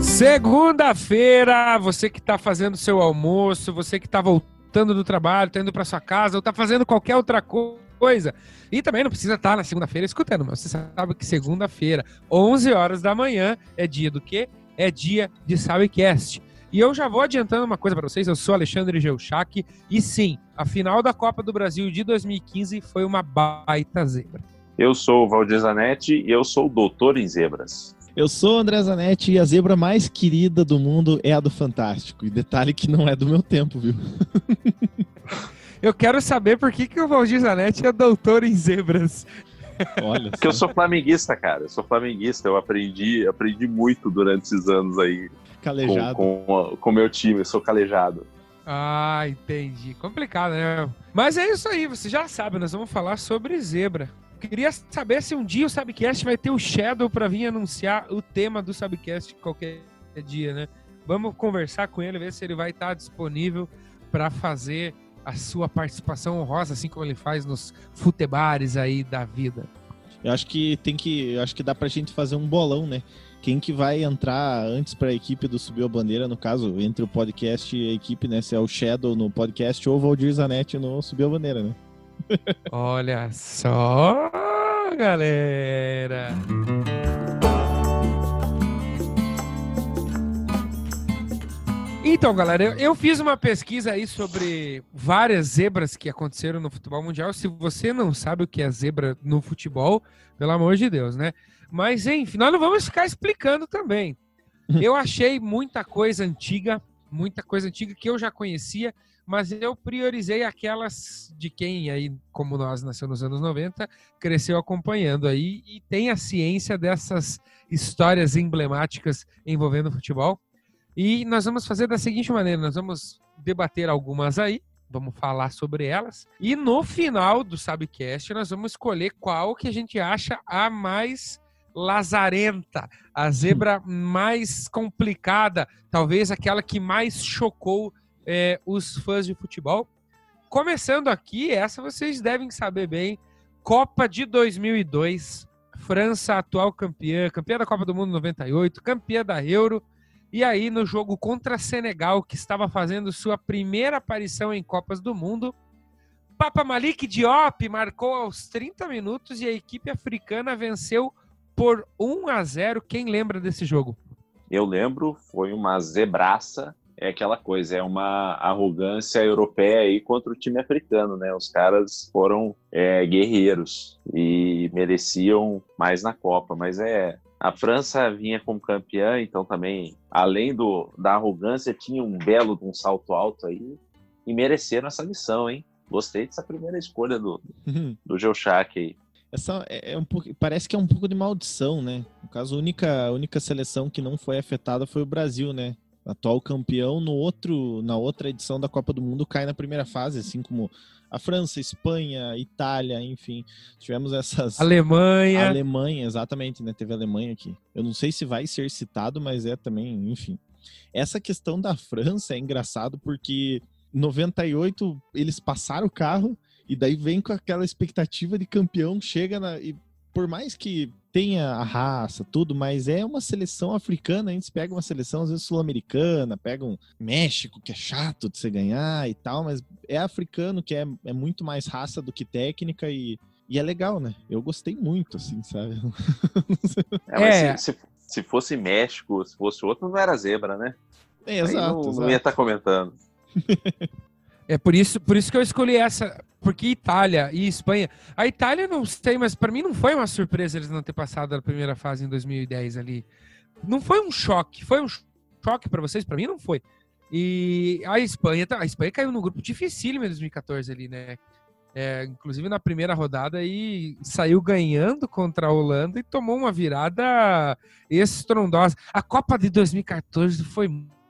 Segunda-feira, você que está fazendo seu almoço, você que está voltando do trabalho, está indo para sua casa ou está fazendo qualquer outra coisa. E também não precisa estar tá na segunda-feira escutando, mas você sabe que segunda-feira, 11 horas da manhã, é dia do quê? É dia de Sabecast. E eu já vou adiantando uma coisa para vocês, eu sou Alexandre Geuchac e sim, a final da Copa do Brasil de 2015 foi uma baita zebra. Eu sou o Valdir Zanetti e eu sou o doutor em zebras. Eu sou o André Zanetti e a zebra mais querida do mundo é a do Fantástico. E detalhe que não é do meu tempo, viu? eu quero saber por que, que o Valdir Zanetti é doutor em zebras. Olha Porque eu sou flamenguista, cara. Eu sou flamenguista. Eu aprendi, aprendi muito durante esses anos aí. Calejado. Com o meu time. Eu sou calejado. Ah, entendi. Complicado, né? Mas é isso aí. Você já sabe. Nós vamos falar sobre zebra. Queria saber se um dia o Sabcast vai ter o Shadow para vir anunciar o tema do Sabcast qualquer dia, né? Vamos conversar com ele, ver se ele vai estar disponível para fazer a sua participação honrosa, assim como ele faz nos futebares aí da vida. Eu acho que tem que, eu acho que dá pra gente fazer um bolão, né? Quem que vai entrar antes para a equipe do Subiu a Bandeira, no caso, entre o podcast e a equipe, né? Se é o Shadow no podcast ou o Valdir Zanetti no Subiu a Bandeira, né? Olha só, galera. Então, galera, eu, eu, fiz uma pesquisa aí sobre várias zebras que aconteceram no futebol mundial. Se você não sabe o que é zebra no futebol, pelo amor de Deus, né? Mas, enfim, nós não vamos ficar explicando também. Eu achei muita coisa antiga, muita coisa antiga que eu já conhecia mas eu priorizei aquelas de quem aí, como nós nasceu nos anos 90, cresceu acompanhando aí e tem a ciência dessas histórias emblemáticas envolvendo futebol. E nós vamos fazer da seguinte maneira, nós vamos debater algumas aí, vamos falar sobre elas, e no final do Sabcast nós vamos escolher qual que a gente acha a mais lazarenta, a zebra mais complicada, talvez aquela que mais chocou é, os fãs de futebol. Começando aqui, essa vocês devem saber bem. Copa de 2002, França atual campeã, campeã da Copa do Mundo 98, campeã da Euro. E aí no jogo contra Senegal, que estava fazendo sua primeira aparição em Copas do Mundo, Papa Malik Diop marcou aos 30 minutos e a equipe africana venceu por 1 a 0. Quem lembra desse jogo? Eu lembro, foi uma zebraça é aquela coisa, é uma arrogância europeia aí contra o time africano, né? Os caras foram é, guerreiros e mereciam mais na Copa, mas é a França vinha como campeã, então também, além do, da arrogância, tinha um belo um salto alto aí e mereceram essa missão, hein? Gostei dessa primeira escolha do, uhum. do Geuchac aí. Essa é, é um pouco, parece que é um pouco de maldição, né? No caso, a única, a única seleção que não foi afetada foi o Brasil, né? atual campeão, no outro, na outra edição da Copa do Mundo cai na primeira fase, assim como a França, Espanha, Itália, enfim, tivemos essas Alemanha, Alemanha, exatamente, né? Teve a Alemanha aqui. Eu não sei se vai ser citado, mas é também, enfim. Essa questão da França é engraçado porque 98 eles passaram o carro e daí vem com aquela expectativa de campeão, chega na, e por mais que tenha a raça, tudo, mas é uma seleção africana. A gente pega uma seleção, às vezes, sul-americana, pega um México, que é chato de você ganhar e tal, mas é africano, que é, é muito mais raça do que técnica e, e é legal, né? Eu gostei muito, assim, sabe? É, é. Se, se, se, fosse México, se fosse outro, não era zebra, né? É, exato. Não, exato. não ia estar tá comentando. É por isso, por isso que eu escolhi essa, porque Itália e Espanha. A Itália não sei, mas para mim não foi uma surpresa eles não ter passado a primeira fase em 2010 ali. Não foi um choque, foi um choque para vocês, para mim não foi. E a Espanha, a Espanha caiu no grupo dificílimo em 2014 ali, né? É, inclusive na primeira rodada aí saiu ganhando contra a Holanda e tomou uma virada estrondosa. A Copa de 2014 foi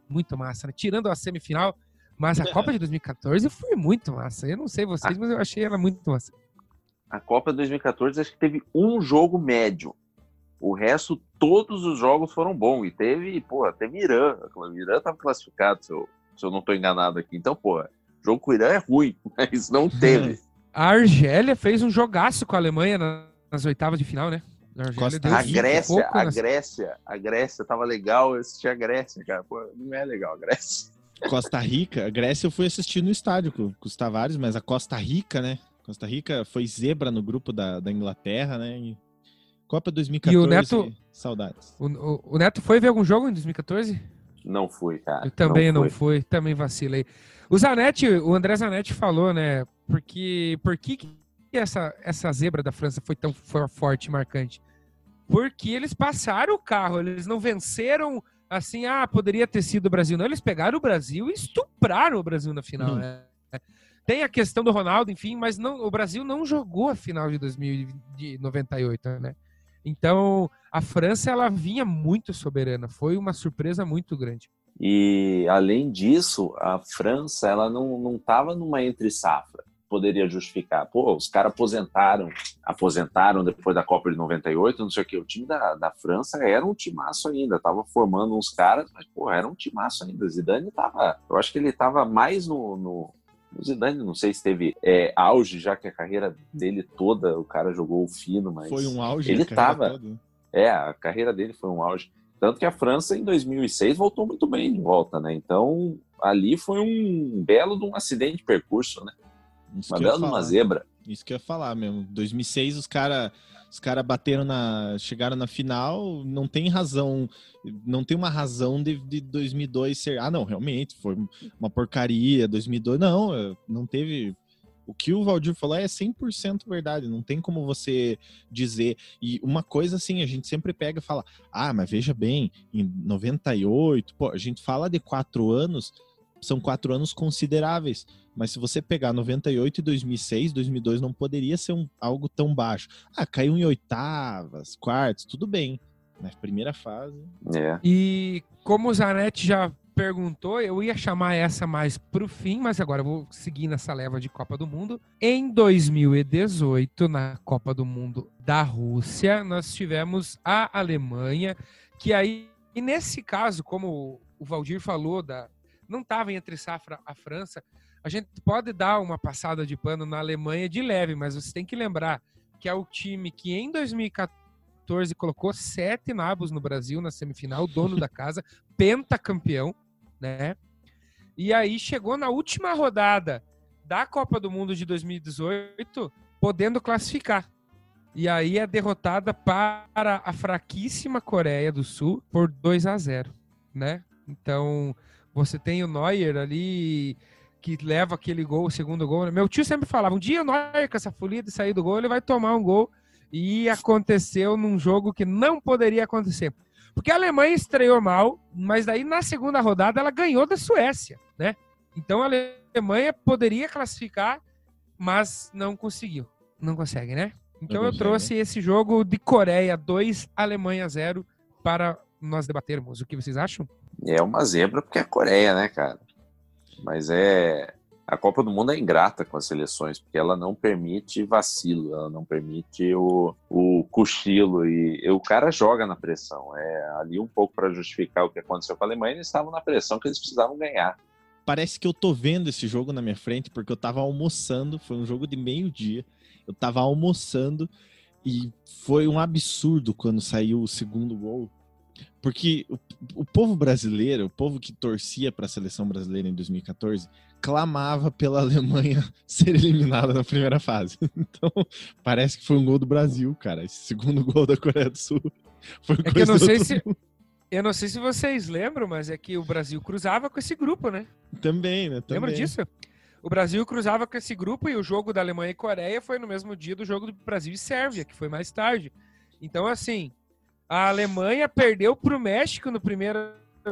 muito massa, né? Tirando a semifinal, mas a Copa de 2014 foi muito massa. Eu não sei vocês, mas eu achei ela muito massa. A Copa de 2014 acho que teve um jogo médio. O resto, todos os jogos foram bons. E teve, pô, teve Irã. O Irã estava classificado, se eu, se eu não estou enganado aqui. Então, pô, O jogo com o Irã é ruim, mas não teve. A Argélia fez um jogaço com a Alemanha nas oitavas de final, né? A, a Grécia, a Grécia, a Grécia tava legal, eu assisti a Grécia, cara. Pô, não é legal a Grécia. Costa Rica, a Grécia eu fui assistir no estádio com, com os Tavares, mas a Costa Rica, né? Costa Rica foi zebra no grupo da, da Inglaterra, né? E Copa 2014, e o Neto, saudades. O, o, o, Neto foi ver algum jogo em 2014? Não fui, cara. Eu também não, não fui, também vacilei. O Zanetti, o André Zanetti falou, né? Porque, por que, que essa, essa zebra da França foi tão foi forte e marcante? Porque eles passaram o carro, eles não venceram assim, ah, poderia ter sido o Brasil. Não, eles pegaram o Brasil e estupraram o Brasil na final, hum. né? Tem a questão do Ronaldo, enfim, mas não, o Brasil não jogou a final de 2098, né? Então, a França ela vinha muito soberana, foi uma surpresa muito grande. E além disso, a França ela não não estava numa entre safra poderia justificar. Pô, os caras aposentaram, aposentaram depois da Copa de 98, não sei o que. O time da, da França era um timaço ainda, tava formando uns caras, mas, pô, era um timaço ainda. Zidane tava, eu acho que ele tava mais no, no o Zidane, não sei se teve é, auge, já que a carreira dele toda, o cara jogou fino, mas. Foi um auge, ele tava. Toda. É, a carreira dele foi um auge. Tanto que a França, em 2006, voltou muito bem de volta, né? Então, ali foi um belo de um acidente de percurso, né? Isso uma bela uma zebra. Isso que eu ia falar mesmo. 2006 os caras os cara bateram na. chegaram na final, não tem razão. Não tem uma razão de, de 2002 ser. Ah, não, realmente, foi uma porcaria. 2002, não, é, não teve. O que o Valdir falou é 100% verdade, não tem como você dizer. E uma coisa assim, a gente sempre pega e fala: ah, mas veja bem, em 98, pô, a gente fala de quatro anos, são quatro anos consideráveis. Mas se você pegar 98 e 2006, 2002 não poderia ser um, algo tão baixo. Ah, caiu em oitavas, quartos, tudo bem. Mas primeira fase. É. E como o Zanetti já perguntou, eu ia chamar essa mais pro fim, mas agora eu vou seguir nessa leva de Copa do Mundo. Em 2018, na Copa do Mundo da Rússia, nós tivemos a Alemanha, que aí, e nesse caso, como o Valdir falou, da, não estava entre safra a França, a gente pode dar uma passada de pano na Alemanha de leve, mas você tem que lembrar que é o time que em 2014 colocou sete nabos no Brasil na semifinal, dono da casa, pentacampeão, né? E aí chegou na última rodada da Copa do Mundo de 2018, podendo classificar. E aí é derrotada para a fraquíssima Coreia do Sul por 2 a 0, né? Então, você tem o Neuer ali que leva aquele gol, o segundo gol. Né? Meu tio sempre falava: um dia o Neuer, com essa folia de sair do gol, ele vai tomar um gol. E aconteceu num jogo que não poderia acontecer. Porque a Alemanha estreou mal, mas daí na segunda rodada ela ganhou da Suécia, né? Então a Alemanha poderia classificar, mas não conseguiu. Não consegue, né? Então eu trouxe esse jogo de Coreia 2, Alemanha 0 para nós debatermos. O que vocês acham? É uma zebra porque é a Coreia, né, cara? Mas é. A Copa do Mundo é ingrata com as seleções, porque ela não permite vacilo, ela não permite o, o cochilo. E, e o cara joga na pressão. É ali um pouco para justificar o que aconteceu com a Alemanha, eles estavam na pressão que eles precisavam ganhar. Parece que eu tô vendo esse jogo na minha frente, porque eu tava almoçando, foi um jogo de meio-dia. Eu tava almoçando e foi um absurdo quando saiu o segundo gol porque o, o povo brasileiro, o povo que torcia para a seleção brasileira em 2014, clamava pela Alemanha ser eliminada na primeira fase. Então, parece que foi um gol do Brasil, cara. Esse segundo gol da Coreia do Sul foi é que eu não sei se eu não sei se vocês lembram, mas é que o Brasil cruzava com esse grupo, né? Também, né? Também. Lembra disso? O Brasil cruzava com esse grupo e o jogo da Alemanha e Coreia foi no mesmo dia do jogo do Brasil e Sérvia, que foi mais tarde. Então, assim, a Alemanha perdeu para o México no primeiro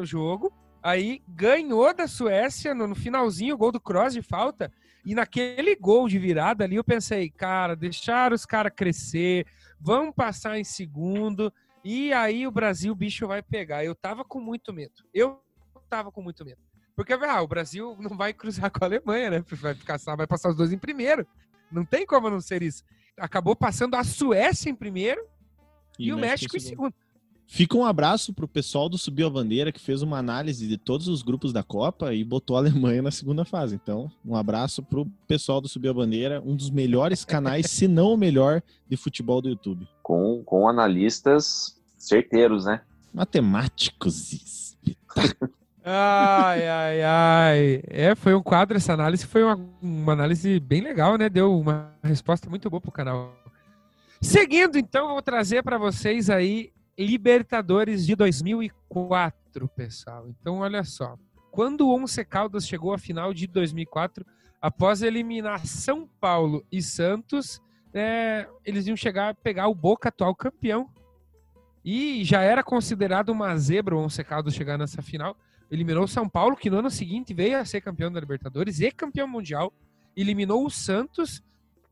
jogo, aí ganhou da Suécia no, no finalzinho, o gol do Cross de falta. E naquele gol de virada ali, eu pensei, cara, deixar os caras crescer, vão passar em segundo, e aí o Brasil, bicho vai pegar. Eu tava com muito medo. Eu tava com muito medo. Porque, ah, o Brasil não vai cruzar com a Alemanha, né? Vai, ficar, vai passar os dois em primeiro. Não tem como não ser isso. Acabou passando a Suécia em primeiro e, e o México, em segundo. Fica um abraço pro pessoal do Subiu a Bandeira, que fez uma análise de todos os grupos da Copa e botou a Alemanha na segunda fase. Então, um abraço pro pessoal do Subiu a Bandeira, um dos melhores canais, se não o melhor, de futebol do YouTube. Com, com analistas certeiros, né? Matemáticos. Ai, ai, ai. É, foi um quadro, essa análise foi uma, uma análise bem legal, né? Deu uma resposta muito boa pro canal. Seguindo, então, vou trazer para vocês aí Libertadores de 2004, pessoal. Então, olha só. Quando o Once Caldas chegou à final de 2004, após eliminar São Paulo e Santos, é, eles iam chegar a pegar o Boca, atual campeão. E já era considerado uma zebra o Once Caldas chegar nessa final. Eliminou o São Paulo, que no ano seguinte veio a ser campeão da Libertadores e campeão mundial. Eliminou o Santos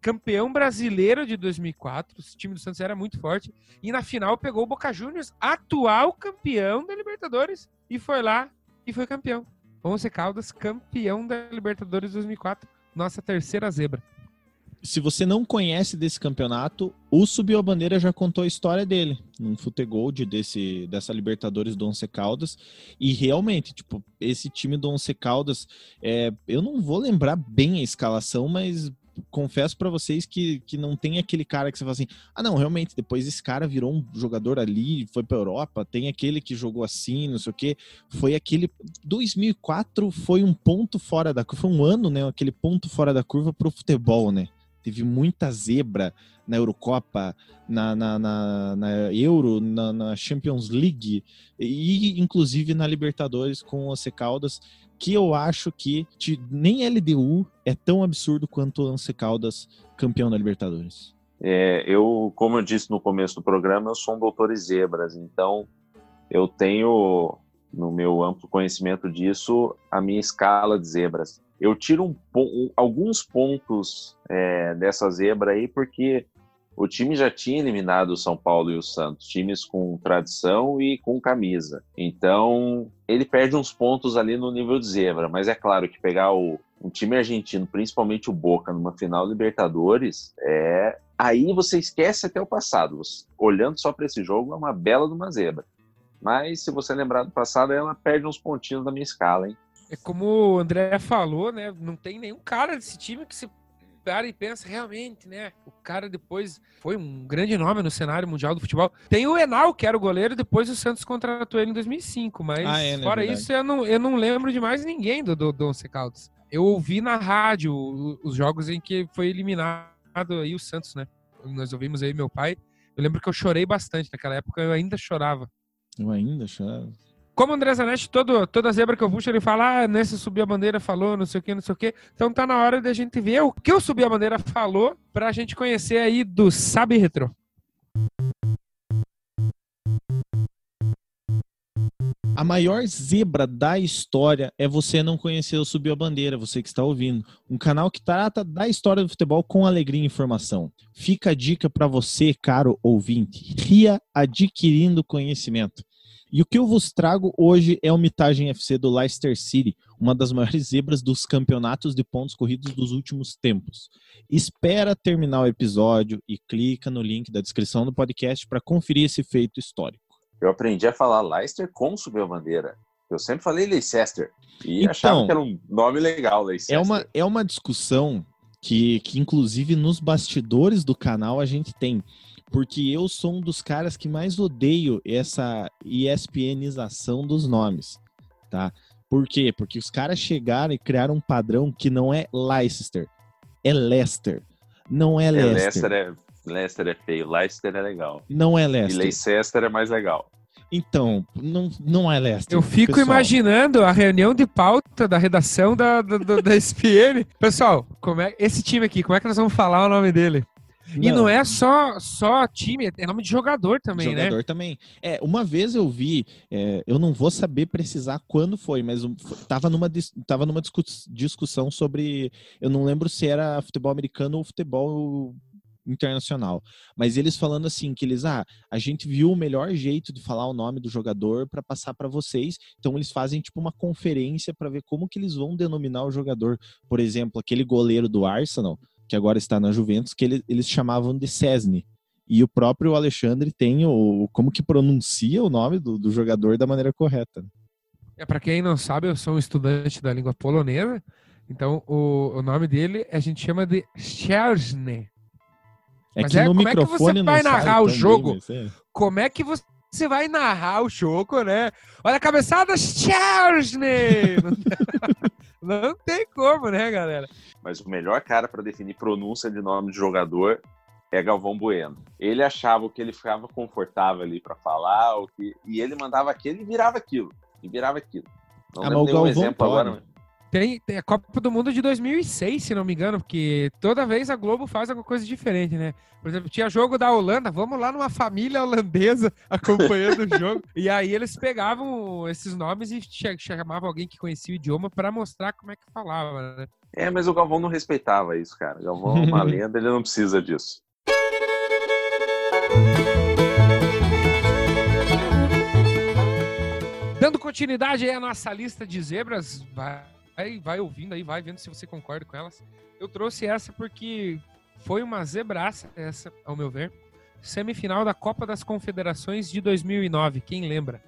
campeão brasileiro de 2004. O time do Santos era muito forte. E na final pegou o Boca Juniors, atual campeão da Libertadores, e foi lá e foi campeão. Onze Caldas, campeão da Libertadores 2004. Nossa terceira zebra. Se você não conhece desse campeonato, o Subiu a Bandeira já contou a história dele num Futegold desse dessa Libertadores do Once Caldas e realmente, tipo, esse time do Once Caldas, é, eu não vou lembrar bem a escalação, mas confesso para vocês que, que não tem aquele cara que você fala assim: ah, não, realmente, depois esse cara virou um jogador ali, foi pra Europa, tem aquele que jogou assim, não sei o quê. Foi aquele. 2004 foi um ponto fora da curva, foi um ano, né? Aquele ponto fora da curva pro futebol, né? Teve muita zebra na Eurocopa, na, na, na, na Euro, na, na, Champions League e inclusive na Libertadores com o Caldas que eu acho que nem LDU é tão absurdo quanto o Lance Caldas campeão da Libertadores. É, eu, como eu disse no começo do programa, eu sou um doutor em zebras, então eu tenho, no meu amplo conhecimento disso, a minha escala de zebras. Eu tiro um, um, alguns pontos é, dessa zebra aí, porque o time já tinha eliminado o São Paulo e o Santos, times com tradição e com camisa. Então, ele perde uns pontos ali no nível de zebra, mas é claro que pegar o, um time argentino, principalmente o Boca, numa final Libertadores, é aí você esquece até o passado. Olhando só para esse jogo, é uma bela de uma zebra. Mas se você lembrar do passado, ela perde uns pontinhos da minha escala, hein? É como o André falou, né? Não tem nenhum cara desse time que se para e pensa realmente, né? O cara depois foi um grande nome no cenário mundial do futebol. Tem o Enal, que era o goleiro, depois o Santos contratou ele em 2005, mas ah, é, né, fora é isso eu não, eu não lembro de mais ninguém do, do, do Once Caldas. Eu ouvi na rádio os jogos em que foi eliminado aí o Santos, né? Nós ouvimos aí meu pai. Eu lembro que eu chorei bastante naquela época, eu ainda chorava. Eu ainda chorava. Como o André Zanetti, todo, toda zebra que eu puxo, ele fala, ah, nesse subir a bandeira falou, não sei o que, não sei o que. Então tá na hora da gente ver o que o subir a bandeira falou pra gente conhecer aí do Sabe Retro. A maior zebra da história é você não conhecer o Subiu a Bandeira, você que está ouvindo. Um canal que trata da história do futebol com alegria e informação. Fica a dica para você, caro ouvinte. Ria adquirindo conhecimento. E o que eu vos trago hoje é o Mitagem FC do Leicester City, uma das maiores zebras dos campeonatos de pontos corridos dos últimos tempos. Espera terminar o episódio e clica no link da descrição do podcast para conferir esse feito histórico. Eu aprendi a falar Leicester como subiu a bandeira. Eu sempre falei Leicester e então, achava que era um nome legal, Leicester. É uma, é uma discussão que, que, inclusive, nos bastidores do canal a gente tem porque eu sou um dos caras que mais odeio essa ESPNização dos nomes, tá? Por quê? Porque os caras chegaram e criaram um padrão que não é Leicester, é Leicester. Não é, é Leicester. Leicester é, Leicester é feio, Leicester é legal. Não é Leicester. E Leicester é mais legal. Então, não, não é Leicester. Eu fico pessoal. imaginando a reunião de pauta da redação da, da, da SPN. Pessoal, como é, esse time aqui, como é que nós vamos falar o nome dele? Não. E não é só, só time, é nome de jogador também, jogador né? Jogador também. É, uma vez eu vi, é, eu não vou saber precisar quando foi, mas tava numa, tava numa discussão sobre, eu não lembro se era futebol americano ou futebol internacional. Mas eles falando assim que eles, ah, a gente viu o melhor jeito de falar o nome do jogador para passar para vocês. Então eles fazem tipo uma conferência para ver como que eles vão denominar o jogador. Por exemplo, aquele goleiro do Arsenal, que agora está na Juventus, que ele, eles chamavam de Cesne. E o próprio Alexandre tem o como que pronuncia o nome do, do jogador da maneira correta. É para quem não sabe, eu sou um estudante da língua polonesa, então o, o nome dele a gente chama de Szczerny. É Mas que é, no como é que microfone você vai narrar o jogo? é. Como é que você vai narrar o jogo, né? Olha a cabeçada, Szczerny! não, não tem como, né, galera? Mas o melhor cara para definir pronúncia de nome de jogador é Galvão Bueno. Ele achava o que ele ficava confortável ali para falar, o que... e ele mandava aquilo e virava aquilo. E virava aquilo. Não Ah, lembro mas o nenhum Galvão exemplo pode. agora. Tem, tem a Copa do Mundo de 2006, se não me engano, porque toda vez a Globo faz alguma coisa diferente, né? Por exemplo, tinha jogo da Holanda, vamos lá numa família holandesa acompanhando o jogo. E aí eles pegavam esses nomes e chamavam alguém que conhecia o idioma para mostrar como é que falava, né? É, mas o Galvão não respeitava isso, cara. O Galvão é uma lenda, ele não precisa disso. Dando continuidade aí à nossa lista de zebras, vai, vai ouvindo aí, vai vendo se você concorda com elas. Eu trouxe essa porque foi uma zebraça, essa, ao meu ver. Semifinal da Copa das Confederações de 2009, quem lembra?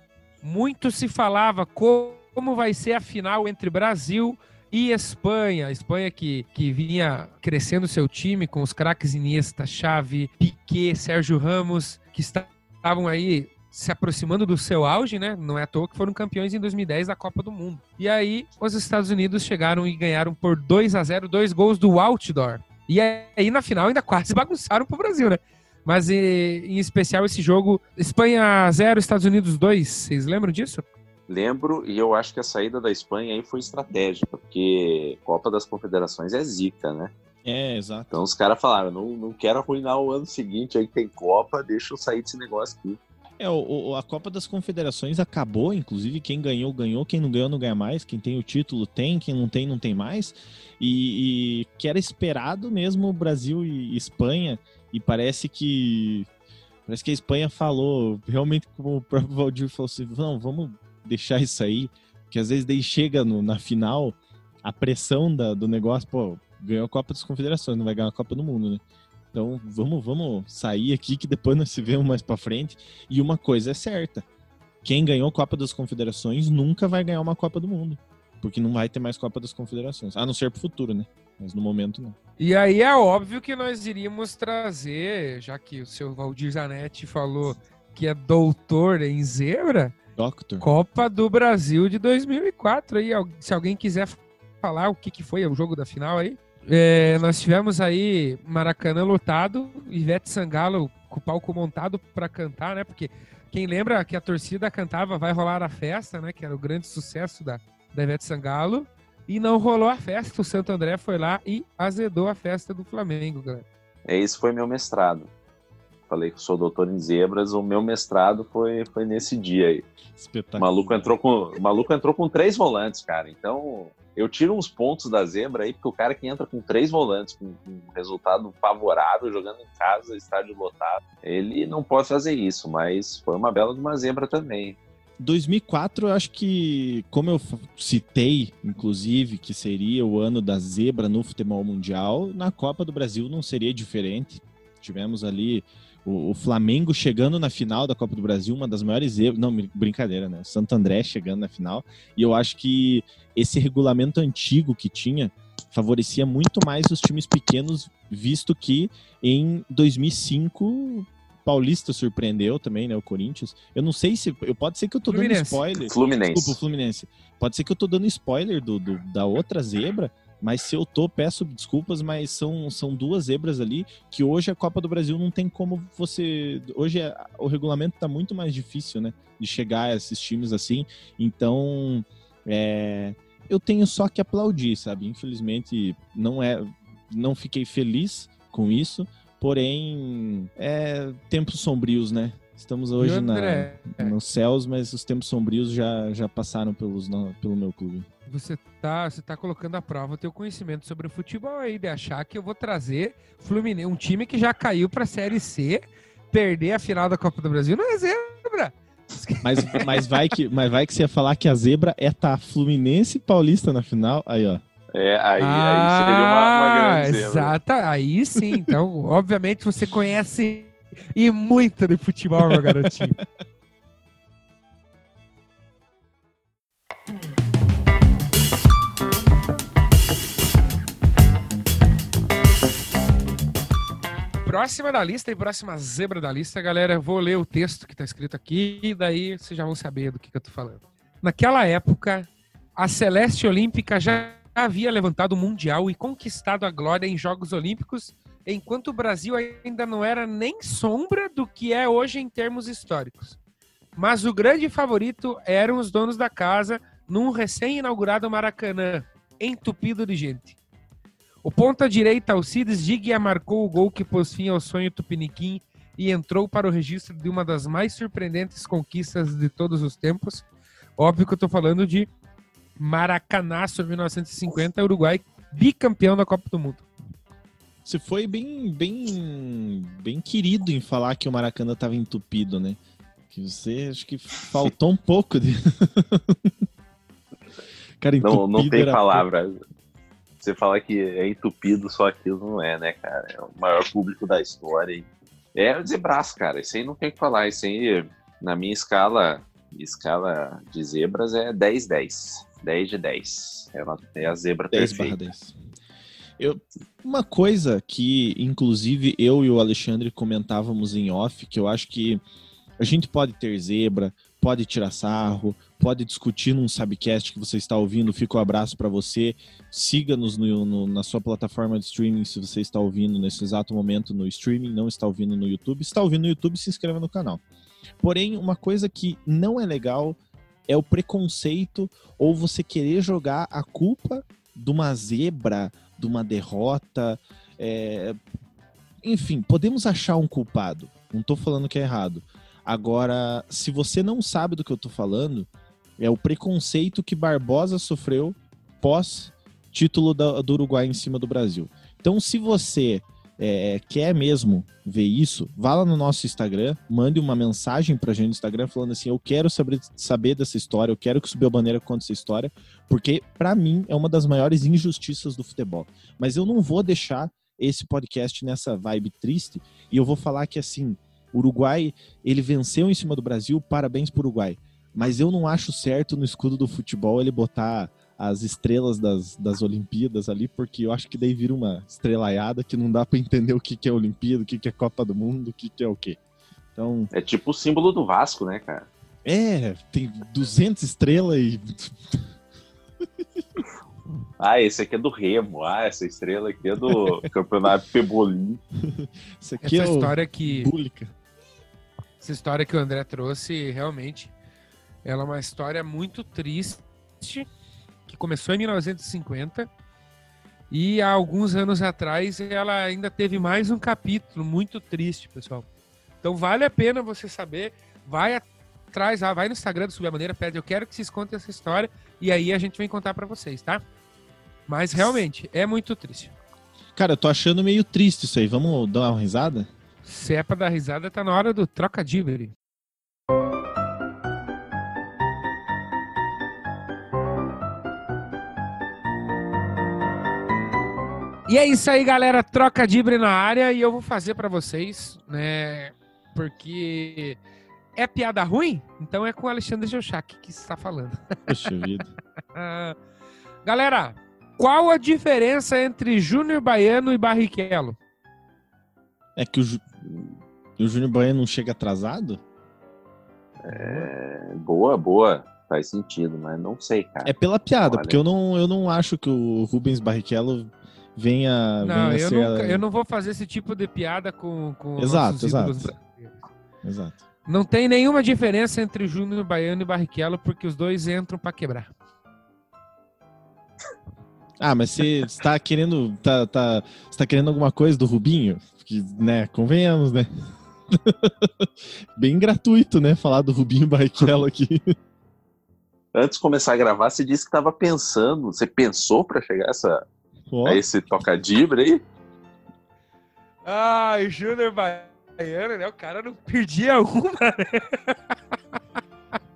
Muito se falava co- como vai ser a final entre Brasil e Espanha. A Espanha que, que vinha crescendo seu time com os craques Iniesta, Xavi, Piquet, Sérgio Ramos, que esta- estavam aí se aproximando do seu auge, né? Não é à toa que foram campeões em 2010 da Copa do Mundo. E aí, os Estados Unidos chegaram e ganharam por 2 a 0 dois gols do Outdoor. E aí, na final, ainda quase bagunçaram pro Brasil, né? Mas e- em especial esse jogo, Espanha 0, Estados Unidos 2. Vocês lembram disso? Lembro, e eu acho que a saída da Espanha aí foi estratégica, porque Copa das Confederações é zica, né? É, exato. Então os caras falaram, não, não quero arruinar o ano seguinte aí que tem Copa, deixa eu sair desse negócio aqui. É, o, a Copa das Confederações acabou, inclusive quem ganhou, ganhou, quem não ganhou, não ganha mais, quem tem o título tem, quem não tem, não tem mais. E, e que era esperado mesmo Brasil e Espanha, e parece que parece que a Espanha falou, realmente como o próprio Valdir falou assim, não, vamos deixar isso aí, que às vezes daí chega no- na final a pressão da- do negócio, pô, ganhou a Copa das Confederações, não vai ganhar a Copa do Mundo, né? Então vamos, vamos sair aqui que depois nós se vemos mais pra frente. E uma coisa é certa: quem ganhou a Copa das Confederações nunca vai ganhar uma Copa do Mundo. Porque não vai ter mais Copa das Confederações. A não ser pro futuro, né? Mas no momento não. E aí é óbvio que nós iríamos trazer, já que o seu Valdir Zanetti falou que é doutor em zebra, Doctor. Copa do Brasil de 2004. Aí, se alguém quiser falar o que, que foi o jogo da final aí. É, nós tivemos aí Maracanã lotado, Ivete Sangalo com o palco montado para cantar, né? Porque quem lembra que a torcida cantava Vai Rolar a Festa, né? Que era o grande sucesso da, da Ivete Sangalo. E não rolou a festa. O Santo André foi lá e azedou a festa do Flamengo, galera. É, esse foi meu mestrado. Falei que eu sou doutor em zebras, o meu mestrado foi, foi nesse dia aí. O Espetáculo. maluco entrou com, o maluco entrou com três volantes, cara. Então, eu tiro uns pontos da zebra aí, porque o cara que entra com três volantes, com, um resultado favorável, jogando em casa, estádio lotado, ele não pode fazer isso, mas foi uma bela de uma zebra também. 2004, eu acho que, como eu citei, inclusive, que seria o ano da zebra no futebol mundial, na Copa do Brasil não seria diferente. Tivemos ali o, o Flamengo chegando na final da Copa do Brasil, uma das maiores. Não, brincadeira, né? O Santo André chegando na final. E eu acho que esse regulamento antigo que tinha favorecia muito mais os times pequenos, visto que em 2005 Paulista surpreendeu também, né? O Corinthians. Eu não sei se. Eu, pode ser que eu tô dando Fluminense. spoiler. Fluminense. Desculpa, o Fluminense. Pode ser que eu tô dando spoiler do, do- da outra zebra, mas se eu tô, peço desculpas, mas são, são duas zebras ali que hoje a Copa do Brasil não tem como você. Hoje é- o regulamento tá muito mais difícil, né? De chegar a esses times assim. Então, é, eu tenho só que aplaudir, sabe? Infelizmente, não é. Não fiquei feliz com isso, porém, é tempos sombrios, né? Estamos hoje E, na, André, nos céus, mas os tempos sombrios já, já passaram pelos, no- pelo meu clube. Você tá, você tá colocando à prova o teu conhecimento sobre o futebol aí, de achar que eu vou trazer Fluminense, um time que já caiu pra Série C, perder a final da Copa do Brasil, não é zebra. Mas, mas, vai que, mas vai que você ia falar que a zebra é tá Fluminense e Paulista na final. Aí, ó. É, aí, aí seria uma, uma Ah, grande zebra. Exata, aí sim. Então, obviamente, você conhece e muito de futebol, meu garotinho. próxima da lista e próxima zebra da lista, galera, vou ler o texto que está escrito aqui e daí vocês já vão saber do que, que eu tô falando. Naquela época, a Celeste Olímpica já havia levantado o Mundial e conquistado a glória em Jogos Olímpicos, enquanto o Brasil ainda não era nem sombra do que é hoje em termos históricos. Mas o grande favorito eram os donos da casa num recém-inaugurado Maracanã, entupido de gente. O ponta-direita Alcides Digia marcou o gol que pôs fim ao sonho tupiniquim e entrou para o registro de uma das mais surpreendentes conquistas de todos os tempos. Óbvio que eu estou falando de Maracanaço 1950, Uruguai bicampeão da Copa do Mundo. Você foi bem, bem, bem querido em falar que o Maracanã estava entupido, né? Que você acho que faltou um pouco de. Cara, não, não tem palavras você fala que é entupido, só aquilo não é, né, cara? É o maior público da história. É o zebraço, cara. Isso aí não tem o que falar. Isso aí, na minha escala, escala de zebras, é 10-10. 10 de 10. É, é a zebra 10 perfeita. 10. Eu, uma coisa que, inclusive, eu e o Alexandre comentávamos em off, que eu acho que a gente pode ter zebra, pode tirar sarro, pode discutir num Sabcast que você está ouvindo. Fica um abraço para você. Siga-nos no, no, na sua plataforma de streaming se você está ouvindo nesse exato momento no streaming, não está ouvindo no YouTube. Está ouvindo no YouTube, se inscreva no canal. Porém, uma coisa que não é legal é o preconceito ou você querer jogar a culpa de uma zebra, de uma derrota. É... Enfim, podemos achar um culpado. Não estou falando que é errado Agora, se você não sabe do que eu tô falando, é o preconceito que Barbosa sofreu pós título do Uruguai em cima do Brasil. Então, se você é, quer mesmo ver isso, vá lá no nosso Instagram, mande uma mensagem pra gente no Instagram falando assim: eu quero saber, saber dessa história, eu quero que Subiu a Bandeira conte essa história, porque para mim é uma das maiores injustiças do futebol. Mas eu não vou deixar esse podcast nessa vibe triste e eu vou falar que assim o Uruguai, ele venceu em cima do Brasil, parabéns pro Uruguai. Mas eu não acho certo no escudo do futebol ele botar as estrelas das, das Olimpíadas ali, porque eu acho que daí vira uma estrelaiada que não dá para entender o que, que é Olimpíada, o que, que é Copa do Mundo, o que, que é o quê. Então... É tipo o símbolo do Vasco, né, cara? É, tem 200 estrelas e... Ah, esse aqui é do Remo. Ah, essa estrela aqui é do Campeonato Pebolim. Essa aqui essa é história que pública. Essa história que o André trouxe, realmente, ela é uma história muito triste que começou em 1950 e há alguns anos atrás ela ainda teve mais um capítulo muito triste, pessoal. Então vale a pena você saber, vai atrás, vai no Instagram do Subir a Maneira, pede, eu quero que vocês contem essa história e aí a gente vem contar para vocês, tá? Mas realmente é muito triste. Cara, eu tô achando meio triste isso aí. Vamos dar uma risada? Se é pra dar risada, tá na hora do troca E é isso aí, galera. Troca dibre na área e eu vou fazer para vocês, né? Porque é piada ruim, então é com o Alexandre Geuchac que está falando. Poxa vida. galera, qual a diferença entre Júnior Baiano e Barrichello? É que o, Ju... o Júnior Baiano não chega atrasado? É... Boa, boa. Faz sentido, mas não sei, cara. É pela piada, Olha. porque eu não, eu não acho que o Rubens Barrichello venha. Não, venha eu, nunca, eu não vou fazer esse tipo de piada com, com exato, exato. Exato. Não tem nenhuma diferença entre Júnior Baiano e Barrichello, porque os dois entram para quebrar. Ah, mas você está querendo. Tá, tá, você tá querendo alguma coisa do Rubinho? Que, né, convenhamos, né? Bem gratuito, né? Falar do Rubinho Barrichello aqui. Antes de começar a gravar, você disse que estava pensando. Você pensou para chegar a, essa, oh. a esse tocadibre aí? Ai, Júnior Baiano, né? O cara não perdia uma, né?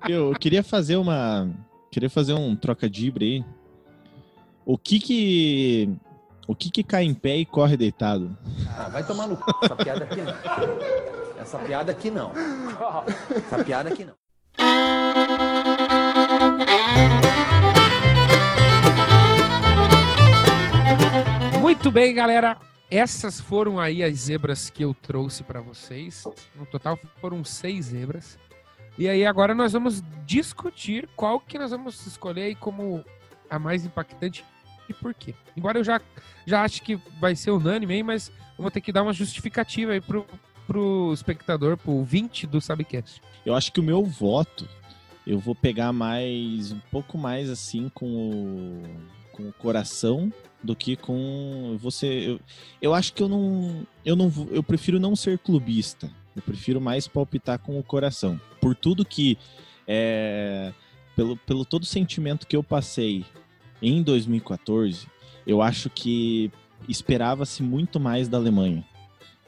Eu queria fazer uma. Queria fazer um trocadibre aí o que que. O que que cai em pé e corre deitado? Ah, vai tomar no c... essa piada aqui. Essa piada aqui não. Essa piada aqui não. Muito bem, galera. Essas foram aí as zebras que eu trouxe para vocês. No total foram seis zebras. E aí agora nós vamos discutir qual que nós vamos escolher aí como a mais impactante e por quê. Embora eu já, já acho que vai ser unânime aí, mas vou ter que dar uma justificativa aí pro, pro espectador, pro 20 do Sabcast. Eu acho que o meu voto, eu vou pegar mais, um pouco mais assim com o, com o coração do que com você. Eu, eu acho que eu não, eu não, eu prefiro não ser clubista. Eu prefiro mais palpitar com o coração. Por tudo que, é, pelo, pelo todo sentimento que eu passei em 2014, eu acho que esperava-se muito mais da Alemanha.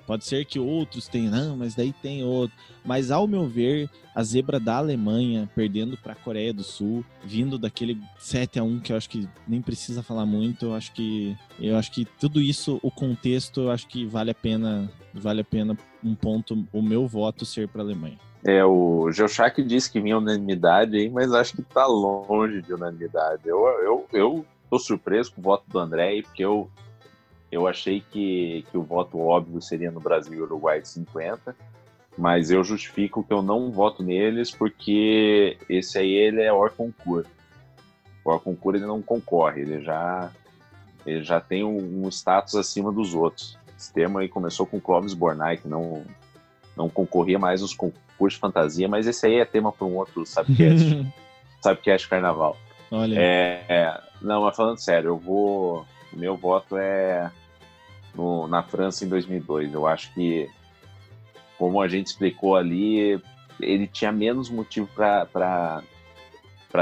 Pode ser que outros tenham, não, mas daí tem outro. Mas ao meu ver, a zebra da Alemanha perdendo para a Coreia do Sul, vindo daquele 7 a 1 que eu acho que nem precisa falar muito, eu acho que eu acho que tudo isso, o contexto, eu acho que vale a pena, vale a pena um ponto o meu voto ser para a Alemanha. É, o Geoshak disse que vinha unanimidade mas acho que está longe de unanimidade. Eu, eu, eu tô surpreso com o voto do André, porque eu eu achei que, que o voto óbvio seria no Brasil e Uruguai de 50, mas eu justifico que eu não voto neles porque esse aí ele é or concurso. O or concurso ele não concorre, ele já ele já tem um, um, status acima dos outros. Esse termo aí começou com Clóvis Bornai, que não não concorria mais nos concursos de fantasia, mas esse aí é tema para um outro Subcast, Subcast Carnaval. Olha. É, é, não, mas falando sério, eu vou. Meu voto é no, na França em 2002. Eu acho que, como a gente explicou ali, ele tinha menos motivo para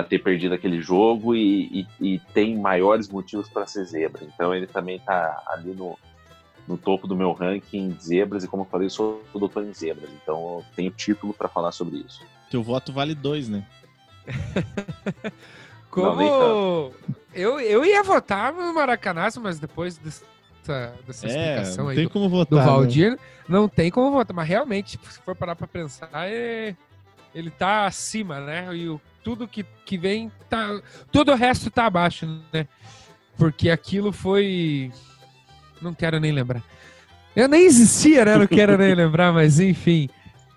ter perdido aquele jogo e, e, e tem maiores motivos para ser zebra. Então ele também está ali no, no topo do meu ranking de zebras, e como eu falei, eu sou o doutor em zebras, então eu tenho título para falar sobre isso. Teu voto vale dois, né? como Não, eu, eu ia votar no Maracanazo, mas depois desse, dessa, dessa é, explicação aí do, como votar, do Valdir, né? não tem como votar. Mas realmente, se for parar pra pensar, é, ele tá acima, né? E o, tudo que, que vem tá. Todo o resto tá abaixo, né? Porque aquilo foi. Não quero nem lembrar. Eu nem existia, né? Não quero nem lembrar, mas enfim.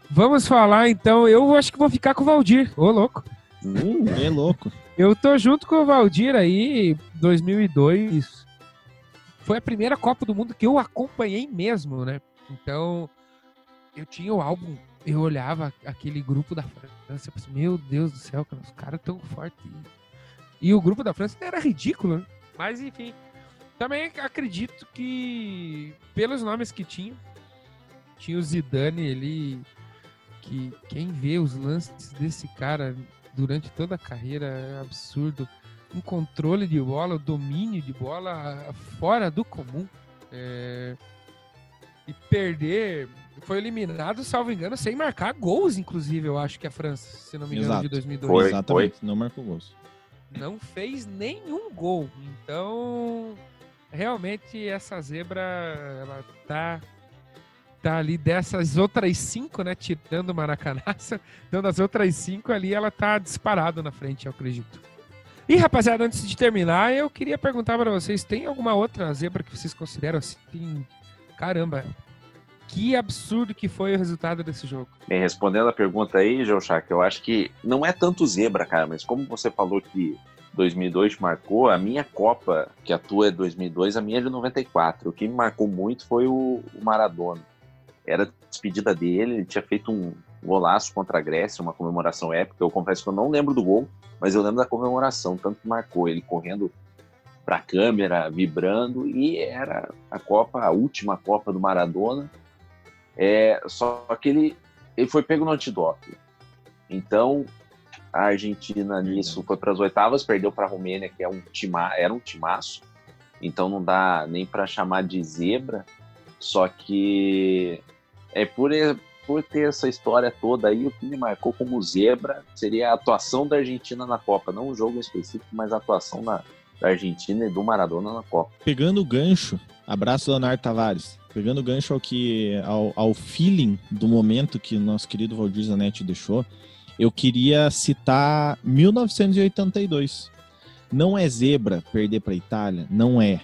Vamos falar então. Eu acho que vou ficar com o Valdir. Ô, louco. Uh, é louco. Eu tô junto com o Valdir aí, 2002 foi a primeira Copa do Mundo que eu acompanhei mesmo, né? Então, eu tinha o álbum, eu olhava aquele grupo da França, eu pensei, meu Deus do céu, cara, os caras tão fortes. E o grupo da França era ridículo, né? Mas enfim, também acredito que pelos nomes que tinha, tinha o Zidane ali, que quem vê os lances desse cara durante toda a carreira é absurdo um controle de bola, o domínio de bola fora do comum. É... E perder. Foi eliminado, salvo engano, sem marcar gols, inclusive, eu acho que a França, se não me engano, Exato. de 2002. Foi, Exatamente, foi. não marcou gols. Não fez nenhum gol. Então, realmente, essa zebra, ela tá tá ali dessas outras cinco, né? Tirando o Maracanaça, dando as outras cinco ali, ela tá disparado na frente, eu acredito. E, rapaziada, antes de terminar, eu queria perguntar para vocês: tem alguma outra zebra que vocês consideram assim? Caramba, que absurdo que foi o resultado desse jogo. Bem, respondendo a pergunta aí, Joshak, eu acho que não é tanto zebra, cara, mas como você falou que 2002 marcou, a minha Copa, que atua é 2002, a minha é de 94. O que me marcou muito foi o, o Maradona. Era a despedida dele, ele tinha feito um golaço contra a Grécia, uma comemoração épica. Eu confesso que eu não lembro do gol, mas eu lembro da comemoração, tanto que marcou ele correndo para a câmera, vibrando, e era a Copa, a última Copa do Maradona. É, só que ele, ele foi pego no antidoping. Então, a Argentina nisso foi para as oitavas, perdeu para a Romênia, que é um tima, era um timaço. Então não dá nem para chamar de zebra. Só que é por, por ter essa história toda aí, o que me marcou como zebra seria a atuação da Argentina na Copa. Não um jogo específico, mas a atuação na, da Argentina e do Maradona na Copa. Pegando o gancho, abraço Leonardo Tavares. pegando o gancho ao, que, ao, ao feeling do momento que o nosso querido Valdir Zanetti deixou, eu queria citar 1982. Não é zebra perder para a Itália, não é.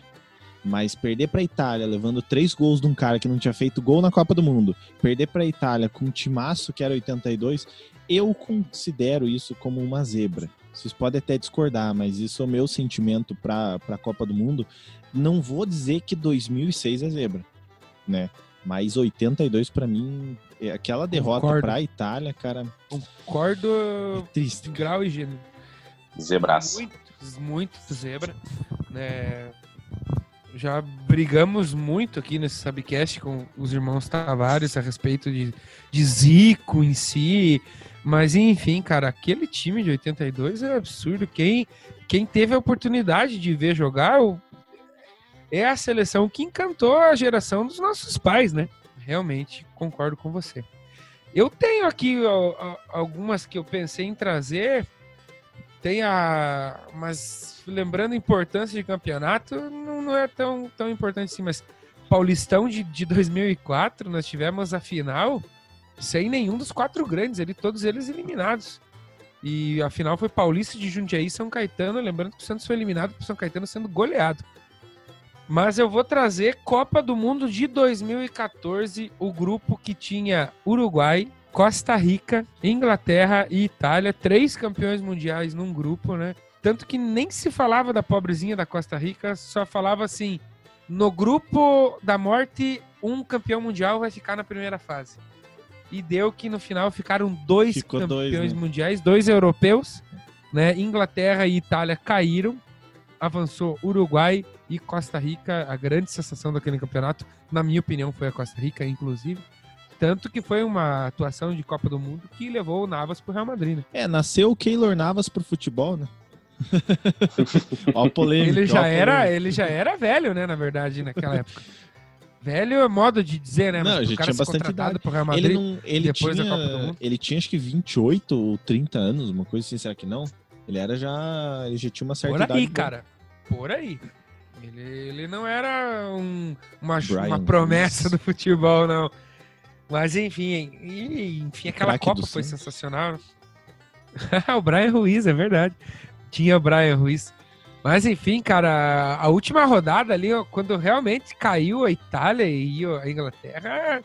Mas perder para a Itália levando três gols de um cara que não tinha feito gol na Copa do Mundo, perder para a Itália com um timaço que era 82, eu considero isso como uma zebra. Vocês podem até discordar, mas isso é o meu sentimento para a Copa do Mundo. Não vou dizer que 2006 é zebra, né? Mas 82 para mim, é aquela derrota para a Itália, cara. Concordo. É triste. Grau e gênero. Zebraço. Muito, muito zebra. Né? Já brigamos muito aqui nesse Sabcast com os irmãos Tavares a respeito de, de Zico em si. Mas enfim, cara, aquele time de 82 é absurdo. Quem, quem teve a oportunidade de ver jogar é a seleção que encantou a geração dos nossos pais, né? Realmente concordo com você. Eu tenho aqui algumas que eu pensei em trazer. Tem a. Mas lembrando a importância de campeonato, não, não é tão, tão importante assim, mas Paulistão de, de 2004, nós tivemos a final sem nenhum dos quatro grandes ali, todos eles eliminados. E a final foi Paulista de Jundiaí São Caetano, lembrando que o Santos foi eliminado por São Caetano sendo goleado. Mas eu vou trazer Copa do Mundo de 2014, o grupo que tinha Uruguai, Costa Rica, Inglaterra e Itália, três campeões mundiais num grupo, né? Tanto que nem se falava da pobrezinha da Costa Rica, só falava assim: no grupo da morte, um campeão mundial vai ficar na primeira fase e deu que no final ficaram dois Ficou campeões dois, né? mundiais, dois europeus, né? Inglaterra e Itália caíram, avançou Uruguai e Costa Rica, a grande sensação daquele campeonato, na minha opinião, foi a Costa Rica, inclusive. Tanto que foi uma atuação de Copa do Mundo que levou o Navas pro Real Madrid. Né? É, nasceu o Keylor Navas pro futebol, né? ó, polêmico, ele já era, ele já era velho, né, na verdade, naquela época. Velho é modo de dizer, né? Não, Mas já tinha bastante idade. Pro Real Madrid, ele não, ele depois tinha, da Copa do Mundo. Ele tinha acho que 28 ou 30 anos, uma coisa assim, será que não? Ele era já. Ele já tinha uma certa Por idade. Por aí, cara. Por aí. Ele, ele não era um, uma, uma promessa do futebol, não. Mas enfim, enfim, aquela Craque Copa foi sensacional. o Brian Ruiz, é verdade. Tinha o Brian Ruiz. Mas enfim, cara, a última rodada ali, quando realmente caiu a Itália e a Inglaterra,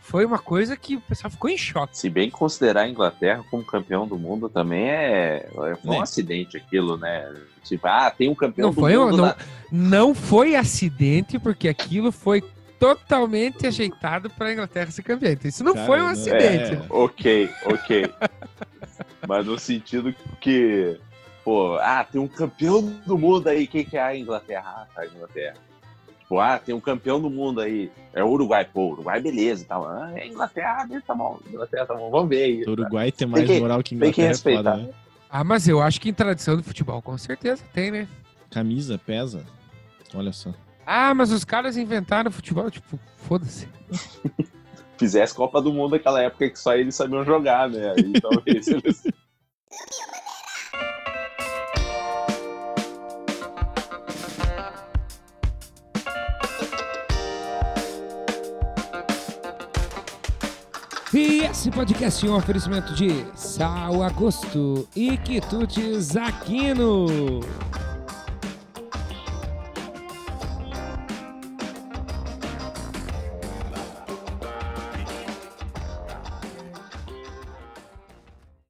foi uma coisa que o pessoal ficou em choque. Se bem considerar a Inglaterra como campeão do mundo também é, foi um é. acidente aquilo, né? Tipo, ah, tem um campeão não do foi, mundo. Não, na... não foi acidente, porque aquilo foi totalmente ajeitado para a Inglaterra ser campeã. Então, isso não Cara, foi um acidente. É, ok, ok. Mas no sentido que Pô, ah, tem um campeão do mundo aí. Quem que é a Inglaterra? Ah, tá, a Inglaterra. Tipo, ah, tem um campeão do mundo aí. É o Uruguai. Pô, Uruguai, beleza tal. Ah, é Inglaterra, tá bom. Inglaterra, tá bom. Vamos ver aí. O Uruguai tem mais tem que, moral que Inglaterra. Tem que respeitar. Foda, né? Ah, mas eu acho que em tradição do futebol, com certeza tem, né? Camisa pesa. Olha só. Ah, mas os caras inventaram futebol, tipo, foda-se. Fizesse Copa do Mundo naquela época que só eles sabiam jogar, né? Aí talvez eles. E esse podcast é um oferecimento de Sal Agosto e Quitutes Aquino.